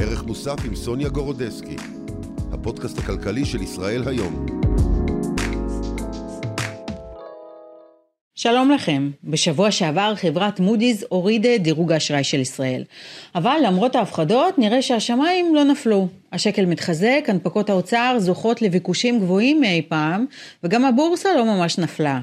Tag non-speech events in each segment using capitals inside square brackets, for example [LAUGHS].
ערך מוסף עם סוניה גורודסקי, הפודקאסט הכלכלי של ישראל היום. שלום לכם. בשבוע שעבר חברת מודי'ס הורידה דירוג האשראי של ישראל. אבל למרות ההפחדות נראה שהשמיים לא נפלו. השקל מתחזק, הנפקות האוצר זוכות לביקושים גבוהים מאי פעם, וגם הבורסה לא ממש נפלה.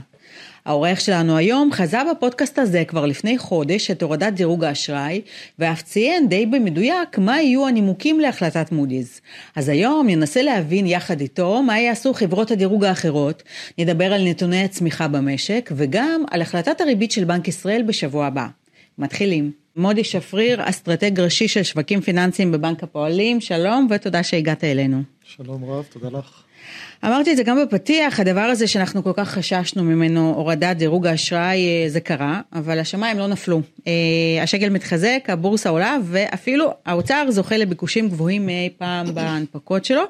העורך שלנו היום חזה בפודקאסט הזה כבר לפני חודש את הורדת דירוג האשראי, ואף ציין די במדויק מה יהיו הנימוקים להחלטת מודי'ס. אז היום ננסה להבין יחד איתו מה יעשו חברות הדירוג האחרות, נדבר על נתוני הצמיחה במשק, וגם על החלטת הריבית של בנק ישראל בשבוע הבא. מתחילים. מודי שפריר, אסטרטג ראשי של שווקים פיננסיים בבנק הפועלים, שלום ותודה שהגעת אלינו. שלום רב, תודה לך. אמרתי את זה גם בפתיח, הדבר הזה שאנחנו כל כך חששנו ממנו, הורדת דירוג האשראי, אה, זה קרה, אבל השמיים לא נפלו. אה, השקל מתחזק, הבורסה עולה, ואפילו האוצר זוכה לביקושים גבוהים מאי פעם בהנפקות שלו.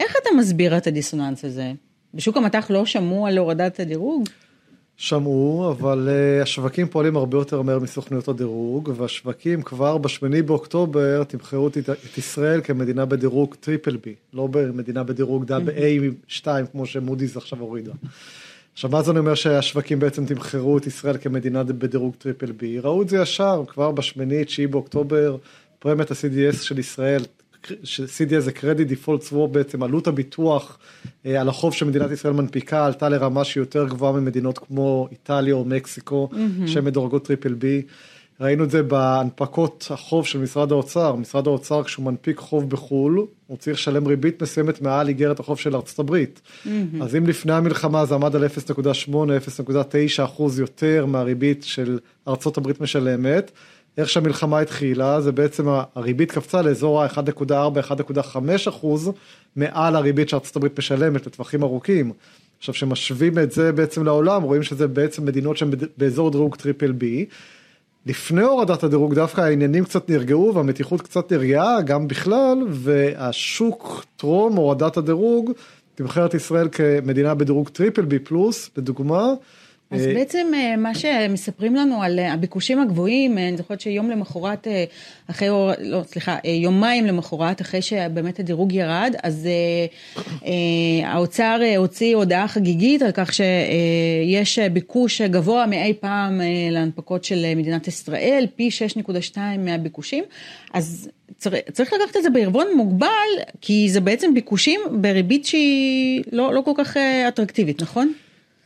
איך אתה מסביר את הדיסוננס הזה? בשוק המט"ח לא שמעו על הורדת הדירוג? שמעו, אבל אה, השווקים פועלים הרבה יותר מהר מסוכנויות הדירוג, והשווקים כבר בשמיני באוקטובר תמחרו את, את ישראל כמדינה בדירוג triple B, לא במדינה בדירוג דאב A2 כמו שמודי'ס עכשיו הורידה. עכשיו מה זה אומר שהשווקים בעצם תמחרו את ישראל כמדינה בדירוג triple B? ראו את זה ישר, כבר בשמיני, תשיעי באוקטובר, פרמיית ה-CDS של ישראל ש-CDS זה credit default swap בעצם עלות הביטוח אה, על החוב שמדינת ישראל מנפיקה עלתה לרמה שהיא יותר גבוהה ממדינות כמו איטליה או מקסיקו mm-hmm. שהן מדורגות triple B. ראינו את זה בהנפקות החוב של משרד האוצר, משרד האוצר כשהוא מנפיק חוב בחו"ל, הוא צריך לשלם ריבית מסוימת מעל איגרת החוב של ארצות הברית. Mm-hmm. אז אם לפני המלחמה זה עמד על 0.8, 0.9 אחוז יותר מהריבית של ארצות הברית משלמת, איך שהמלחמה התחילה, זה בעצם הריבית קפצה לאזור ה-1.4-1.5 אחוז מעל הריבית שארצות הברית משלמת לטווחים ארוכים. עכשיו, כשמשווים את זה בעצם לעולם, רואים שזה בעצם מדינות שהן באזור דירוג triple B. לפני הורדת הדירוג דווקא העניינים קצת נרגעו והמתיחות קצת נרגעה גם בכלל, והשוק טרום הורדת הדירוג תמחר את ישראל כמדינה בדירוג triple B plus, לדוגמה. אז אה, בעצם אה, מה שמספרים לנו על אה, הביקושים הגבוהים, אני זוכרת שיום למחרת, אחרי, לא סליחה, יומיים למחרת, אחרי שבאמת הדירוג ירד, אז האוצר הוציא הודעה חגיגית על כך שיש ביקוש גבוה מאי פעם להנפקות של מדינת ישראל, פי 6.2 מהביקושים, אז צריך לקחת את זה בערבון מוגבל, כי זה בעצם ביקושים בריבית שהיא לא, לא כל כך אטרקטיבית, נכון?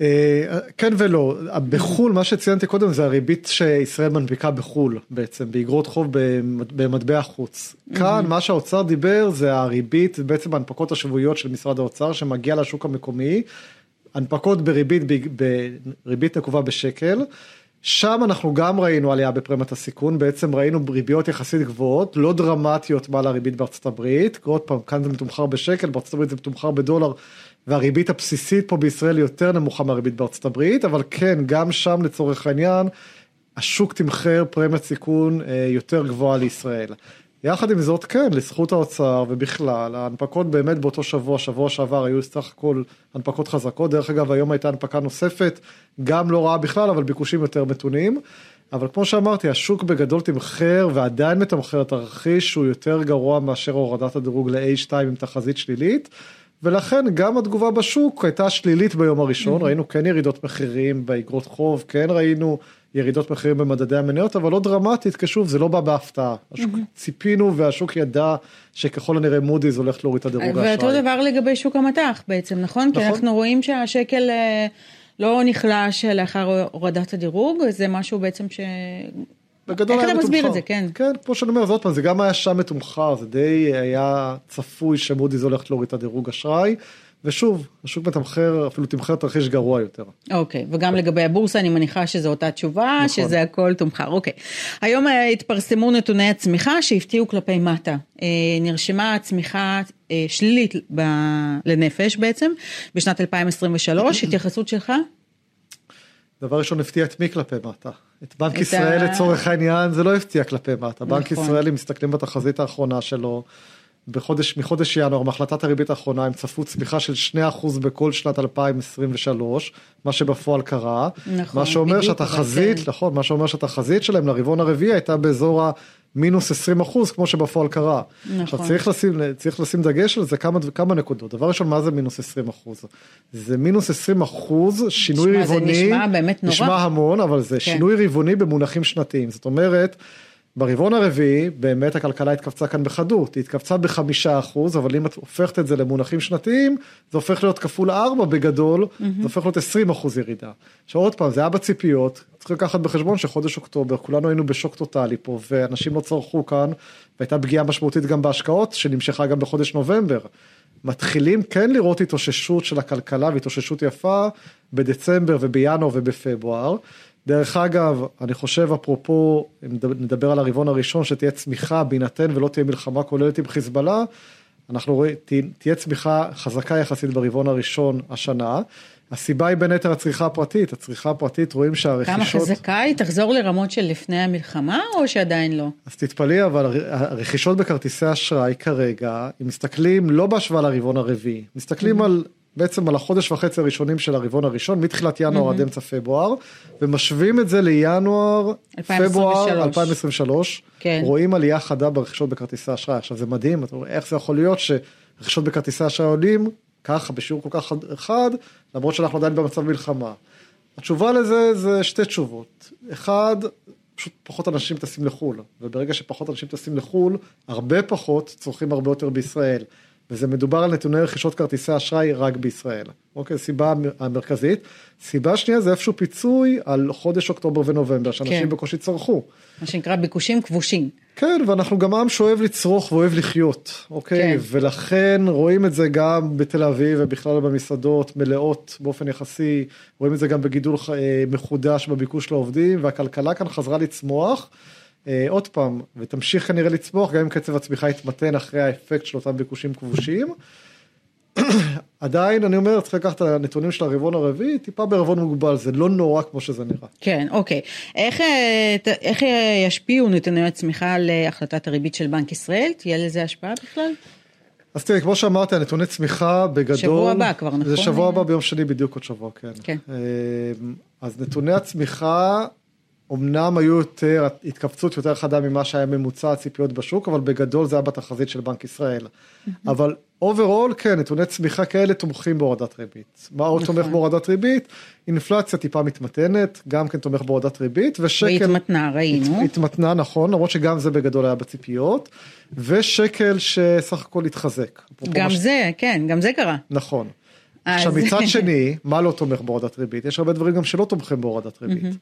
אה, כן ולא, בחו"ל מה שציינתי קודם זה הריבית שישראל מנפיקה בחו"ל בעצם, באגרות חוב במטבע חוץ. כאן מה שהאוצר דיבר זה הריבית, בעצם ההנפקות השבועיות של משרד האוצר שמגיע לשוק המקומי, הנפקות בריבית, בריבית נקובה בשקל. שם אנחנו גם ראינו עלייה בפרמיית הסיכון, בעצם ראינו ריביות יחסית גבוהות, לא דרמטיות מעל הריבית בארצות הברית, עוד פעם, כאן זה מתומחר בשקל, בארצות הברית זה מתומחר בדולר, והריבית הבסיסית פה בישראל היא יותר נמוכה מהריבית בארצות הברית, אבל כן, גם שם לצורך העניין, השוק תמחר פרמיית סיכון אה, יותר גבוהה לישראל. יחד עם זאת, כן, לזכות האוצר ובכלל, ההנפקות באמת באותו שבוע, שבוע שעבר, היו סך הכל הנפקות חזקות. דרך אגב, היום הייתה הנפקה נוספת, גם לא רעה בכלל, אבל ביקושים יותר מתונים. אבל כמו שאמרתי, השוק בגדול תמחר ועדיין מתמחר את הרכיש שהוא יותר גרוע מאשר הורדת הדירוג ל-A2 עם תחזית שלילית. ולכן גם התגובה בשוק הייתה שלילית ביום הראשון, mm-hmm. ראינו כן ירידות מחירים באגרות חוב, כן ראינו ירידות מחירים במדדי המניות, אבל לא דרמטית, כי שוב, זה לא בא בהפתעה. השוק, mm-hmm. ציפינו והשוק ידע שככל הנראה מודי'ס הולך להוריד את הדירוג האשראי. ואותו דבר לגבי שוק המטח בעצם, נכון? נכון. כי אנחנו רואים שהשקל אה, לא נחלש לאחר הורדת הדירוג, זה משהו בעצם ש... בגדול איך אתה מסביר את זה, כן? כן, כמו שאני אומר, ועוד פעם, זה גם היה שם מתומחר, זה די היה צפוי שמודי'ס הולכת להוריד את הדירוג אשראי. ושוב, השוק מתמחר, אפילו תמחר תרחיש גרוע יותר. אוקיי, okay, וגם לגבי הבורסה, אני מניחה שזו אותה תשובה, נכון. שזה הכל תומחר, אוקיי. Okay. היום אה, התפרסמו נתוני הצמיחה שהפתיעו כלפי מטה. אה, נרשמה צמיחה אה, שלילית ב... לנפש בעצם, בשנת 2023, [CLEARS THROAT] התייחסות שלך? דבר ראשון הפתיע את מי כלפי מטה? את בנק את ישראל ה... לצורך העניין זה לא הפתיע כלפי מטה. נכון. בנק ישראל, אם מסתכלים בתחזית האחרונה שלו, בחודש, מחודש ינואר, מהחלטת הריבית האחרונה, הם צפו צמיחה של 2% בכל שנת 2023, מה שבפועל קרה. נכון, מה שאומר שהתחזית, כן. נכון, מה שאומר שהתחזית שלהם לרבעון הרביעי הייתה באזור מינוס 20 אחוז כמו שבפועל קרה. נכון. עכשיו צריך לשים, צריך לשים דגש על זה כמה, כמה נקודות. דבר ראשון, מה זה מינוס 20 אחוז? זה מינוס 20 אחוז שינוי נשמע, זה רבעוני. נשמע באמת נורא. נשמע המון, אבל זה כן. שינוי רבעוני במונחים שנתיים. זאת אומרת, ברבעון הרביעי באמת הכלכלה התכווצה כאן בחדות, היא התכווצה בחמישה אחוז, אבל אם את הופכת את זה למונחים שנתיים, זה הופך להיות כפול ארבע בגדול, זה הופך להיות 20 אחוז ירידה. עכשיו עוד פעם, זה היה בציפיות, צריך לקחת בחשבון שחודש אוקטובר, כולנו היינו בשוק טוטאלי פה, ואנשים לא צרכו כאן, והייתה פגיעה משמעותית גם בהשקעות, שנמשכה גם בחודש נובמבר. מתחילים כן לראות התאוששות של הכלכלה והתאוששות יפה בדצמבר ובינואר ובפברואר. דרך אגב, אני חושב אפרופו, אם נדבר על הרבעון הראשון, שתהיה צמיחה בהינתן ולא תהיה מלחמה כוללת עם חיזבאללה, אנחנו רואים, תה- תהיה צמיחה חזקה יחסית ברבעון הראשון השנה. הסיבה היא בין היתר הצריכה הפרטית, הצריכה הפרטית רואים כמה שהרכישות... חזקה היא? תחזור לרמות של לפני המלחמה או שעדיין לא? אז תתפלאי, אבל הר- הרכישות בכרטיסי אשראי כרגע, אם מסתכלים לא בהשוואה לרבעון הרביעי, מסתכלים על, בעצם על החודש וחצי הראשונים של הרבעון הראשון, מתחילת ינואר עד אמצע פברואר, ומשווים את זה לינואר, 2023. פברואר 2023, כן. רואים עלייה חדה ברכישות בכרטיסי אשראי. עכשיו זה מדהים, אתה רואה איך זה יכול להיות שרכישות בכרטיסי אשראי עולים ככה בשיעור כל כך חד, למרות שאנחנו עדיין במצב מלחמה. התשובה לזה זה שתי תשובות. אחד, פשוט פחות אנשים טסים לחו"ל, וברגע שפחות אנשים טסים לחו"ל, הרבה פחות צורכים הרבה יותר בישראל. וזה מדובר על נתוני רכישות כרטיסי אשראי רק בישראל. אוקיי, סיבה המרכזית. סיבה שנייה זה איפשהו פיצוי על חודש אוקטובר ונובמבר, שאנשים כן. בקושי צרכו. מה שנקרא ביקושים כבושים. כן, ואנחנו גם עם שאוהב לצרוך ואוהב לחיות, אוקיי? כן. ולכן רואים את זה גם בתל אביב ובכלל במסעדות מלאות באופן יחסי, רואים את זה גם בגידול אה, מחודש בביקוש לעובדים, והכלכלה כאן חזרה לצמוח. אה, עוד פעם, ותמשיך כנראה לצמוח גם אם קצב הצמיחה יתמתן אחרי האפקט של אותם ביקושים כבושים. [COUGHS] עדיין אני אומר צריך לקחת את הנתונים של הרבעון הרביעי טיפה בערבון מוגבל זה לא נורא כמו שזה נראה. כן, אוקיי. איך, אה, איך אה, ישפיעו נתוני הצמיחה על אה, החלטת הריבית של בנק ישראל? תהיה לזה השפעה בכלל? אז תראי כמו שאמרתי הנתוני צמיחה בגדול שבוע הבא כבר, נכון? זה שבוע הבא ביום שני בדיוק עוד שבוע כן. כן. אז נתוני הצמיחה אמנם היו יותר התכווצות יותר חדה ממה שהיה ממוצע הציפיות בשוק אבל בגדול זה היה בתחזית של בנק ישראל. אבל overall כן נתוני צמיחה כאלה תומכים בהורדת ריבית. מה עוד נכון. תומך בהורדת ריבית? אינפלציה טיפה מתמתנת גם כן תומך בהורדת ריבית ושקל. והתמתנה, ראינו. התמתנה נכון למרות שגם זה בגדול היה בציפיות ושקל שסך הכל התחזק. גם מה ש- זה, כן, גם זה קרה. נכון. עכשיו מצד [LAUGHS] שני מה לא תומך בהורדת ריבית יש הרבה דברים גם שלא תומכים בהורדת ריבית.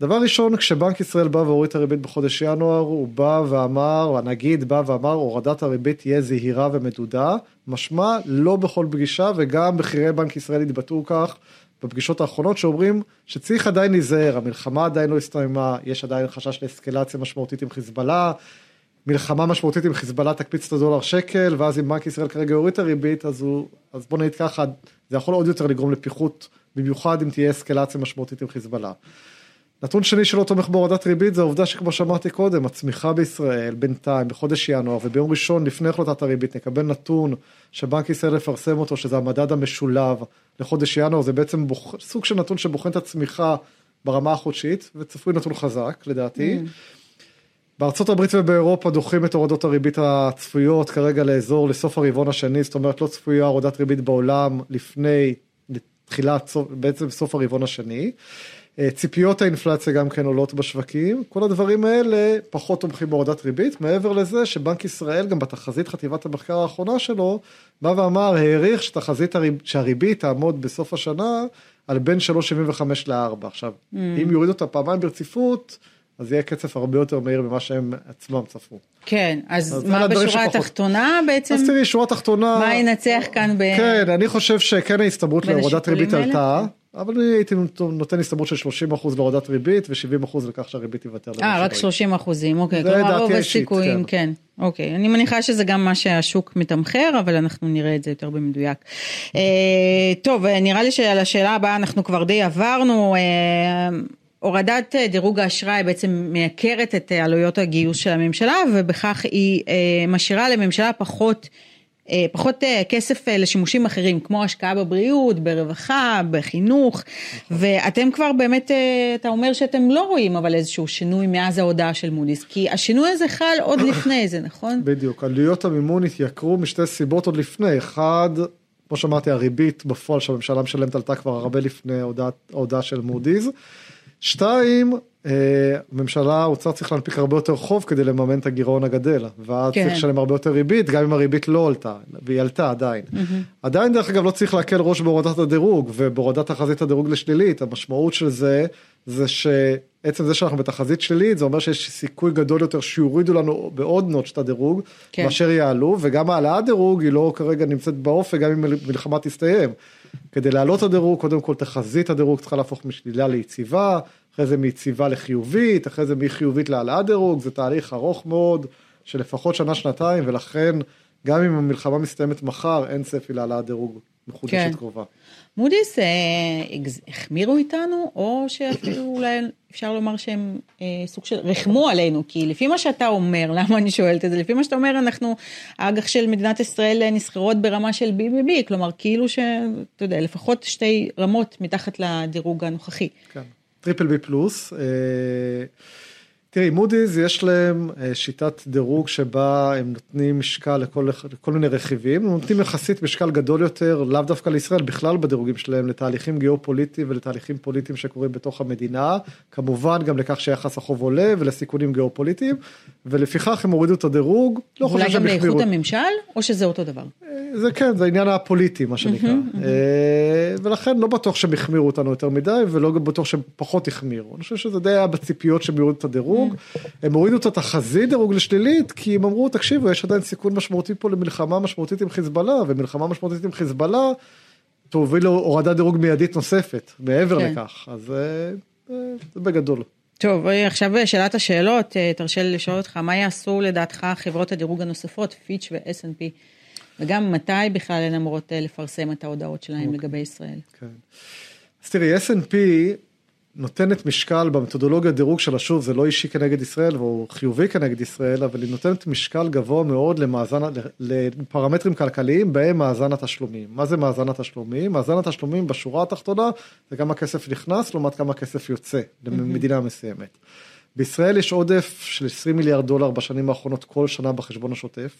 דבר ראשון כשבנק ישראל בא והוריד את הריבית בחודש ינואר הוא בא ואמר הנגיד בא ואמר הורדת הריבית תהיה זהירה ומדודה משמע לא בכל פגישה וגם בכירי בנק ישראל התבטאו כך בפגישות האחרונות שאומרים שצריך עדיין להיזהר המלחמה עדיין לא הסתיימה יש עדיין חשש לאסקלציה משמעותית עם חיזבאללה מלחמה משמעותית עם חיזבאללה תקפיץ את הדולר שקל ואז אם בנק ישראל כרגע יוריד את הריבית אז הוא אז בוא נגיד ככה זה יכול עוד יותר לגרום לפיחות במיוחד אם תהיה אסקלציה משמעותית עם חיזבאללה. נתון שני שלא תומך בהורדת ריבית זה העובדה שכמו שאמרתי קודם הצמיחה בישראל בינתיים בחודש ינואר וביום ראשון לפני החלטת הריבית נקבל נתון שבנק ישראל יפרסם אותו שזה המדד המשולב לחודש ינואר זה בעצם בוח... סוג של נתון שבוחן את הצמיחה ברמה החודשית וצפוי נתון חזק לדעתי. בארצות הברית ובאירופה דוחים את הורדות הריבית הצפויות כרגע לאזור לסוף הרבעון השני, זאת אומרת לא צפויה הורדת ריבית בעולם לפני תחילת, בעצם סוף הרבעון השני. אה, ציפיות האינפלציה גם כן עולות בשווקים, כל הדברים האלה פחות תומכים בהורדת ריבית, מעבר לזה שבנק ישראל גם בתחזית חטיבת המחקר האחרונה שלו, בא ואמר, העריך שתחזית הריב, שהריבית תעמוד בסוף השנה על בין 3.75 ל-4. עכשיו, אם יורידו אותה פעמיים ברציפות, אז יהיה קצב הרבה יותר מהיר ממה שהם עצמם צפו. כן, אז אז מה בשורה שפחות. התחתונה בעצם? אז תראי, שורה תחתונה... מה ינצח כאן ב... כן, אני חושב שכן ההסתברות להורדת ריבית האלה? עלתה, אבל אני הייתי נותן הסתברות של 30% להורדת ריבית ו-70% לכך שהריבית תיוותר. אה, רק שלא 30 אחוזים, אוקיי. זה כלומר דעתי רוב האישית, הסיכויים, כן. כן. אוקיי, אני מניחה שזה גם מה שהשוק מתמחר, אבל אנחנו נראה את זה יותר במדויק. אה, טוב, אה, נראה לי שעל השאלה הבאה אנחנו כבר די עברנו. אה, הורדת דירוג האשראי בעצם מייקרת את עלויות הגיוס של הממשלה, ובכך היא משאירה לממשלה פחות פחות אה, כסף אה, לשימושים אחרים, כמו השקעה בבריאות, ברווחה, בחינוך, ואתם כבר באמת, אה, אתה אומר שאתם לא רואים אבל איזשהו שינוי מאז ההודעה של מודי'ס, כי השינוי הזה חל עוד לפני זה, נכון? בדיוק, עלויות המימון התייקרו משתי סיבות עוד לפני, אחד, כמו שאמרתי, הריבית בפועל שהממשלה משלמת עלתה כבר הרבה לפני ההודעה של מודי'ס. שתיים, אה, הממשלה, האוצר צריך להנפיק הרבה יותר חוב כדי לממן את הגירעון הגדל, ואז כן. צריך לשלם הרבה יותר ריבית, גם אם הריבית לא עלתה, והיא עלתה עדיין. עדיין דרך אגב לא צריך להקל ראש בהורדת הדירוג, ובהורדת תחזית הדירוג לשלילית, המשמעות של זה, זה שעצם זה שאנחנו בתחזית שלילית, זה אומר שיש סיכוי גדול יותר שיורידו לנו בעוד נוטש את הדירוג, כן. מאשר יעלו, וגם העלאת דירוג היא לא כרגע נמצאת באופק, גם אם מלחמה תסתיים. כדי להעלות את הדירוג, קודם כל תחזית הדירוג צריכה להפוך משלילה ליציבה, אחרי זה מיציבה לחיובית, אחרי זה מחיובית להעלאת דירוג, זה תהליך ארוך מאוד, של לפחות שנה-שנתיים, ולכן גם אם המלחמה מסתיימת מחר, אין צפי להעלאת דירוג מחודשת כן. קרובה. מודי'ס אה, החמירו איתנו, או שאפילו [COUGHS] אולי אפשר לומר שהם אה, סוג של ריחמו עלינו, כי לפי מה שאתה אומר, [LAUGHS] למה אני שואלת את זה? לפי מה שאתה אומר, אנחנו, האג"ח של מדינת ישראל אה, נסחרות ברמה של BBB, כלומר כאילו שאתה יודע, לפחות שתי רמות מתחת לדירוג הנוכחי. כן. triple B plus. אה, תראי, מודי'ס יש להם אה, שיטת דירוג שבה הם נותנים משקל לכל, לכל מיני רכיבים, הם נותנים יחסית משקל גדול יותר, לאו דווקא לישראל, בכלל בדירוגים שלהם, לתהליכים גיאופוליטיים ולתהליכים פוליטיים שקורים בתוך המדינה, כמובן גם לכך שיחס החוב עולה ולסיכונים גיאופוליטיים, ולפיכך הם הורידו את הדירוג, לא חושב אולי שהם גם לאיכות. הממשל, או שזה אותו דבר? זה כן, זה העניין הפוליטי, מה שנקרא. אה, ולכן לא בטוח שהם החמירו אותנו יותר מדי, ולא בטוח שהם פחות החמירו. אני חושב שזה די היה בציפיות שהם יורידו את הדירוג. הם הורידו את התחזית דירוג לשלילית, כי הם אמרו, תקשיבו, יש עדיין סיכון משמעותי פה למלחמה משמעותית עם חיזבאללה, ומלחמה משמעותית עם חיזבאללה תוביל להורדת דירוג מיידית נוספת, מעבר כן. לכך. אז אה, אה, זה בגדול. טוב, אה, עכשיו שאלת השאלות, אה, תרשה לי לשאול אותך, מה יעשו לדעתך חברות הדירוג הנוספות, פיץ' ו-S&P, וגם מתי בכלל הן אמורות אה, לפרסם את ההודעות שלהם לגבי ישראל? כן. אז תראי, S&P נותנת משקל במתודולוגיה דירוג שלה, שוב, זה לא אישי כנגד ישראל, והוא חיובי כנגד ישראל, אבל היא נותנת משקל גבוה מאוד למאזן, לפרמטרים כלכליים, בהם מאזן התשלומים. מה זה מאזן התשלומים? מאזן התשלומים בשורה התחתונה, זה כמה כסף נכנס לעומת כמה כסף יוצא למדינה מסוימת. בישראל יש עודף של 20 מיליארד דולר בשנים האחרונות כל שנה בחשבון השוטף.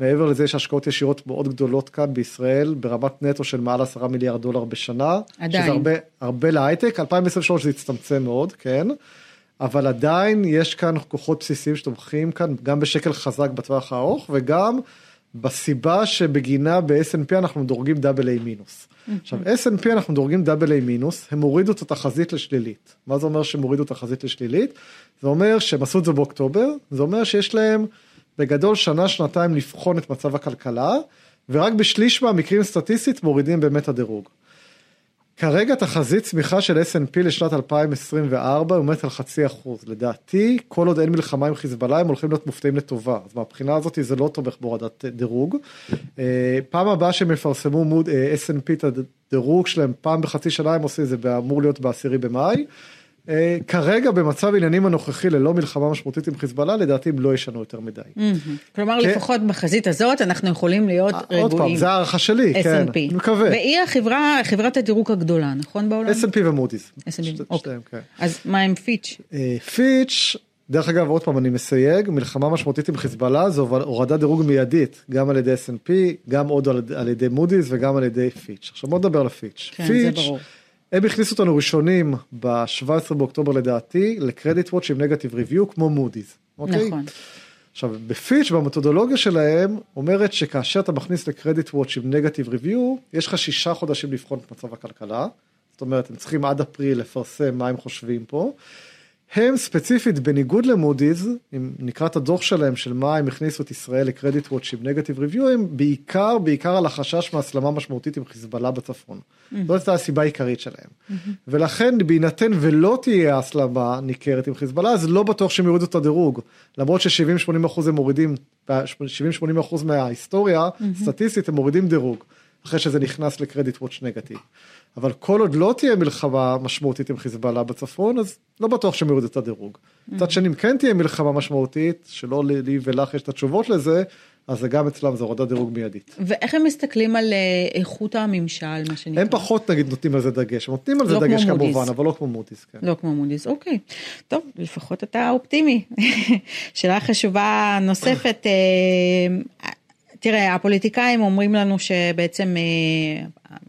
מעבר לזה יש השקעות ישירות מאוד גדולות כאן בישראל ברמת נטו של מעל 10 מיליארד דולר בשנה. עדיין. שזה הרבה, הרבה להייטק, 2023 זה הצטמצם מאוד, כן. אבל עדיין יש כאן כוחות בסיסיים שתומכים כאן גם בשקל חזק בטווח הארוך וגם בסיבה שבגינה ב-S&P אנחנו דורגים דאבל איי מינוס. עכשיו S&P אנחנו דורגים דאבל איי מינוס, הם הורידו את התחזית לשלילית. מה זה אומר שהם הורידו את התחזית לשלילית? זה אומר שהם עשו את זה באוקטובר, זה אומר שיש להם בגדול שנה שנתיים לבחון את מצב הכלכלה, ורק בשליש מהמקרים סטטיסטית מורידים באמת הדירוג. כרגע תחזית צמיחה של S&P לשנת 2024 עומדת על חצי אחוז. לדעתי, כל עוד אין מלחמה עם חיזבאללה, הם הולכים להיות מופתעים לטובה. אז מהבחינה הזאת זה לא תומך בהורדת דירוג. אה, פעם הבאה שהם יפרסמו מוד אה, S&P את הדירוג שלהם, פעם בחצי שנה הם עושים את זה אמור להיות בעשירי במאי. אה, כרגע במצב העניינים הנוכחי ללא מלחמה משמעותית עם חיזבאללה, לדעתי הם לא ישנו יותר מדי. כלומר, כן. לפחות בחזית הזאת אנחנו יכולים להיות אה, עוד פעם, רגועים. זה הערכה שלי, כן, S&P. מקווה. והיא החברה, חברת הדירוג הגדולה, נכון בעולם? S&P ומודי'ס. S&P, אוקיי. כן. אז מה עם פיץ'? אה, פיץ', דרך אגב, עוד פעם אני מסייג, מלחמה משמעותית עם חיזבאללה זו הורדת דירוג מיידית, גם על ידי S&P, גם עוד על, ידי מודי'ס וגם על ידי פיץ'. עכשיו בוא נדבר על הפיץ'. כן, פיץ'. הם הכניסו אותנו ראשונים ב-17 באוקטובר לדעתי, לקרדיט וואץ' עם נגטיב ריוויו כמו מודי'ס. אוקיי? נכון. עכשיו בפיץ' במתודולוגיה שלהם אומרת שכאשר אתה מכניס לקרדיט וואץ' עם נגטיב ריוויו, יש לך שישה חודשים לבחון את מצב הכלכלה. זאת אומרת הם צריכים עד אפריל לפרסם מה הם חושבים פה. הם ספציפית בניגוד למודי'ס, אם נקרא את הדוח שלהם של מה הם הכניסו את ישראל לקרדיט וואץ' עם נגטיב ריוויו, הם בעיקר בעיקר על החשש מהסלמה משמעותית עם חיזבאללה בצפון. זאת הייתה הסיבה העיקרית שלהם. ולכן בהינתן ולא תהיה הסלמה ניכרת עם חיזבאללה, אז לא בטוח שהם יורידו את הדירוג. למרות ש-70-80 אחוז הם מורידים, 70-80 אחוז מההיסטוריה, סטטיסטית הם מורידים דירוג. אחרי שזה נכנס לקרדיט וואץ' נגטיב. אבל כל עוד לא תהיה מלחמה משמעותית עם חיזבאללה בצפון, אז לא בטוח שהם יורידו את הדירוג. מצד שני, אם כן תהיה מלחמה משמעותית, שלא לי ולך יש את התשובות לזה, אז זה גם אצלם זה הורדת דירוג מיידית. ואיך הם מסתכלים על אה, איכות הממשל, מה שנקרא? הם פחות נגיד נותנים על זה דגש, הם נותנים על זה לא דגש כמו כמובן. אבל לא כמו מודי'ס, כן. לא כמו מודי'ס, אוקיי. טוב, לפחות אתה אופטימי. [LAUGHS] שאלה חשובה נוספת, אה, תראה, הפוליטיקאים אומרים לנו שבעצם אה,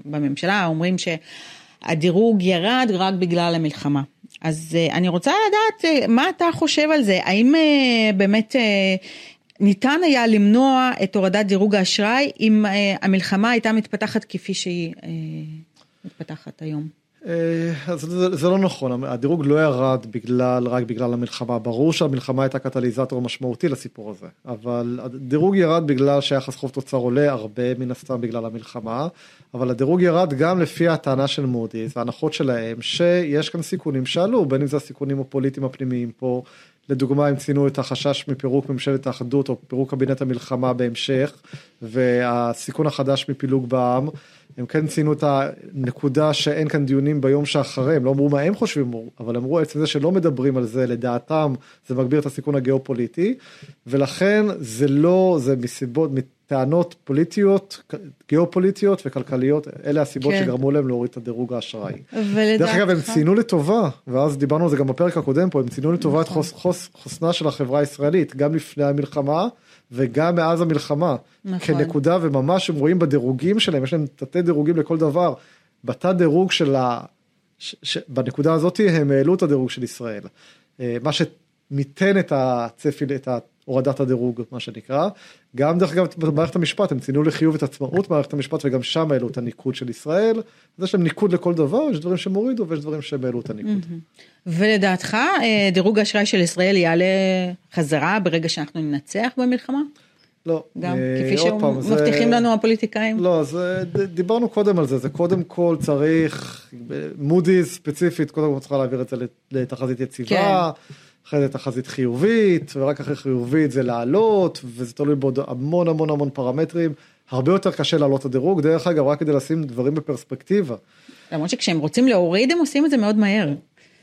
בממשלה אומרים שהדירוג ירד רק בגלל המלחמה. אז אה, אני רוצה לדעת אה, מה אתה חושב על זה, האם באמת ניתן היה למנוע את הורדת דירוג האשראי אם המלחמה הייתה מתפתחת כפי שהיא מתפתחת היום? אה, אז זה, זה לא נכון, הדירוג לא ירד בגלל, רק בגלל המלחמה, ברור שהמלחמה הייתה קטליזטור משמעותי לסיפור הזה, אבל הדירוג ירד בגלל שיחס חוב תוצר עולה הרבה מן הסתם בגלל המלחמה, אבל הדירוג ירד גם לפי הטענה של מודי'ס, ההנחות שלהם, שיש כאן סיכונים שעלו, בין אם זה הסיכונים הפוליטיים הפנימיים פה, לדוגמה הם ציינו את החשש מפירוק ממשלת האחדות או פירוק קבינט המלחמה בהמשך, והסיכון החדש מפילוג בעם. הם כן ציינו את הנקודה שאין כאן דיונים ביום שאחרי, הם לא אמרו מה הם חושבים, אבל אמרו עצם זה שלא מדברים על זה, לדעתם זה מגביר את הסיכון הגיאופוליטי, ולכן זה לא, זה מסיבות, מטענות פוליטיות, גיאופוליטיות וכלכליות, אלה הסיבות כן. שגרמו להם להוריד את הדירוג האשראי. ולדעתך? דרך אגב, הם ציינו לטובה, ואז דיברנו על זה גם בפרק הקודם פה, הם ציינו לטובה את חוס, חוס, חוסנה של החברה הישראלית, גם לפני המלחמה וגם מאז המלחמה. נכון. כנקודה, וממש הם רואים בדירוגים שלהם, יש להם תתי דירוגים לכל דבר. בתת דירוג של ה... ש, ש, בנקודה הזאת הם העלו את הדירוג של ישראל. אה, מה שמיתן את הצפי, את הורדת הדירוג, מה שנקרא. גם דרך אגב במערכת המשפט, הם ציינו לחיוב את עצמאות מערכת המשפט וגם שם העלו את הניקוד של ישראל. אז יש להם ניקוד לכל דבר, יש דברים שהם הורידו ויש דברים שהם העלו את הניקוד. ולדעתך אה, דירוג האשראי של ישראל יעלה חזרה ברגע שאנחנו ננצח במלחמה? לא. גם אה, כפי זה- שמבטיחים לנו הפוליטיקאים? לא, זה, דיברנו קודם על זה, זה קודם כל צריך, מודי'ס ספציפית, קודם כל צריכה להעביר את זה לת- לתחזית יציבה, כן. אחרי זה תחזית חיובית, ורק אחרי חיובית זה לעלות, וזה תלוי בעוד המון המון המון פרמטרים. הרבה יותר קשה להעלות את הדירוג, דרך אגב, רק כדי לשים דברים בפרספקטיבה. למרות שכשהם רוצים להוריד הם עושים את זה מאוד מהר.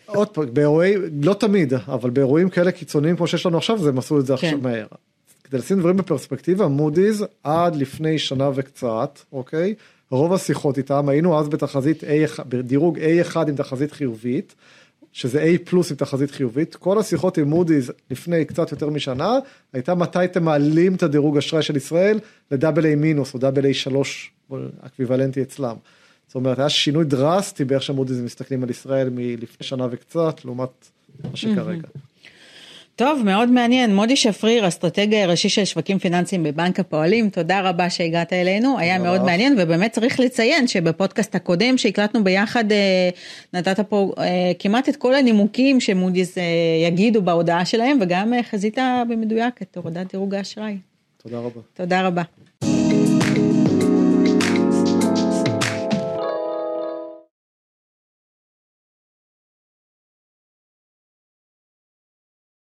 עוד פעם, באירועי, לא תמיד, אבל באירועים כאלה קיצוניים כמו שיש לנו עכשיו, זה הם עשו את זה כן. עכשיו מהר. כדי לשים דברים בפרספקטיבה, מודי'ס עד לפני שנה וקצת, אוקיי? רוב השיחות איתם, היינו אז בתחזית A1, בדירוג A1 עם תחזית חיובית, שזה A פלוס עם תחזית חיובית, כל השיחות עם מודי'ס לפני קצת יותר משנה, הייתה מתי אתם מעלים את הדירוג אשראי של ישראל לדאבל A מינוס או דאבל A שלוש, אקוויוולנטי אצלם. זאת אומרת, היה שינוי דרסטי באיך שמודי'ס מסתכלים על ישראל מלפני שנה וקצת, לעומת מה שכרגע. טוב, מאוד מעניין. מודי שפריר, אסטרטגיה הראשי של שווקים פיננסיים בבנק הפועלים, תודה רבה שהגעת אלינו, היה מאוד לך. מעניין, ובאמת צריך לציין שבפודקאסט הקודם שהקלטנו ביחד, אה, נתת פה אה, כמעט את כל הנימוקים שמודי'ס אה, יגידו בהודעה שלהם, וגם חזית במדויק את הורדת דירוג האשראי. תודה רבה. תודה רבה.